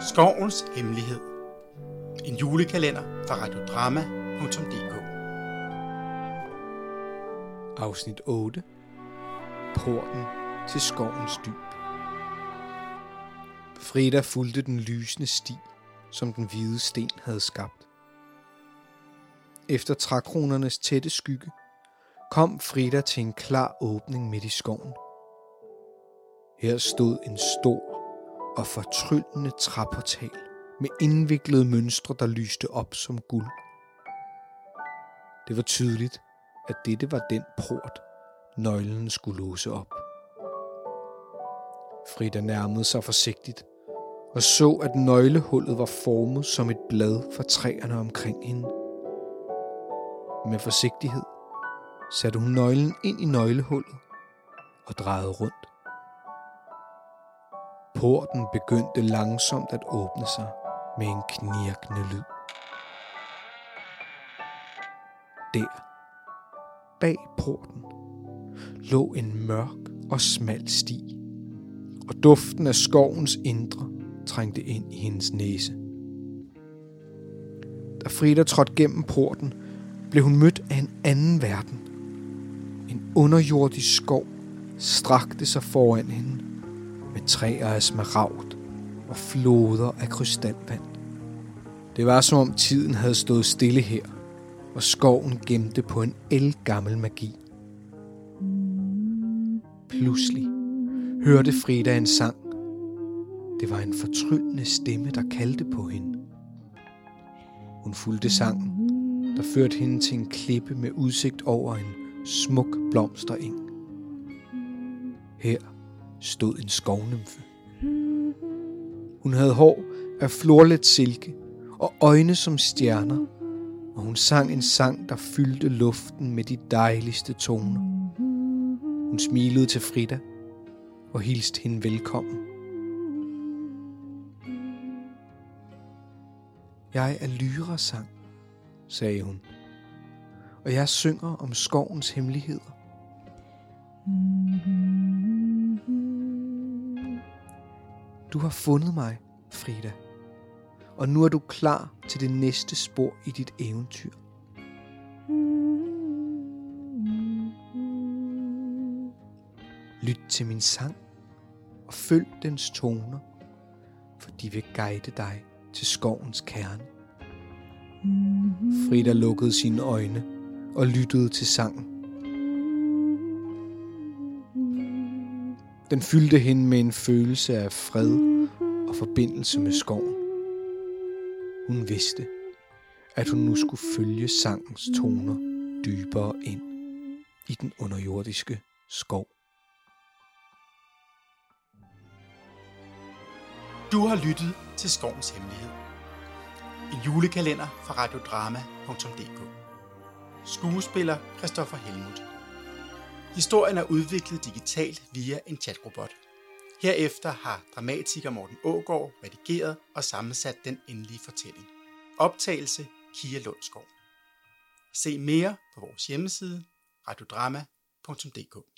Skovens Hemmelighed En julekalender fra radiodrama.dk Afsnit 8 Porten til skovens dyb Frida fulgte den lysende sti, som den hvide sten havde skabt. Efter trækronernes tætte skygge, kom Frida til en klar åbning midt i skoven. Her stod en stor og fortryllende træportal med indviklede mønstre, der lyste op som guld. Det var tydeligt, at dette var den port, nøglen skulle låse op. Frida nærmede sig forsigtigt og så, at nøglehullet var formet som et blad for træerne omkring hende. Med forsigtighed satte hun nøglen ind i nøglehullet og drejede rundt. Porten begyndte langsomt at åbne sig med en knirkende lyd. Der, bag porten, lå en mørk og smal sti, og duften af skovens indre trængte ind i hendes næse. Da Frida trådte gennem porten, blev hun mødt af en anden verden. En underjordisk skov strakte sig foran hende med træer af smaragd og floder af krystalvand. Det var som om tiden havde stået stille her, og skoven gemte på en elgammel magi. Pludselig hørte Frida en sang. Det var en fortryllende stemme, der kaldte på hende. Hun fulgte sangen, der førte hende til en klippe med udsigt over en smuk blomstereng. Her stod en skovnymfe. Hun havde hår af florlet silke og øjne som stjerner, og hun sang en sang, der fyldte luften med de dejligste toner. Hun smilede til Frida og hilste hende velkommen. Jeg er Lyra-sang, sagde hun, og jeg synger om skovens hemmeligheder. Du har fundet mig, Frida, og nu er du klar til det næste spor i dit eventyr. Lyt til min sang og følg dens toner, for de vil guide dig til skovens kerne. Frida lukkede sine øjne og lyttede til sangen. Den fyldte hende med en følelse af fred og forbindelse med skoven. Hun vidste, at hun nu skulle følge sangens toner dybere ind i den underjordiske skov. Du har lyttet til Skovens Hemmelighed. En julekalender fra radiodrama.dk Skuespiller Christoffer Helmut Historien er udviklet digitalt via en chatrobot. Herefter har dramatiker Morten Ågård redigeret og sammensat den endelige fortælling. Optagelse Kia Lundsgaard. Se mere på vores hjemmeside radiodrama.dk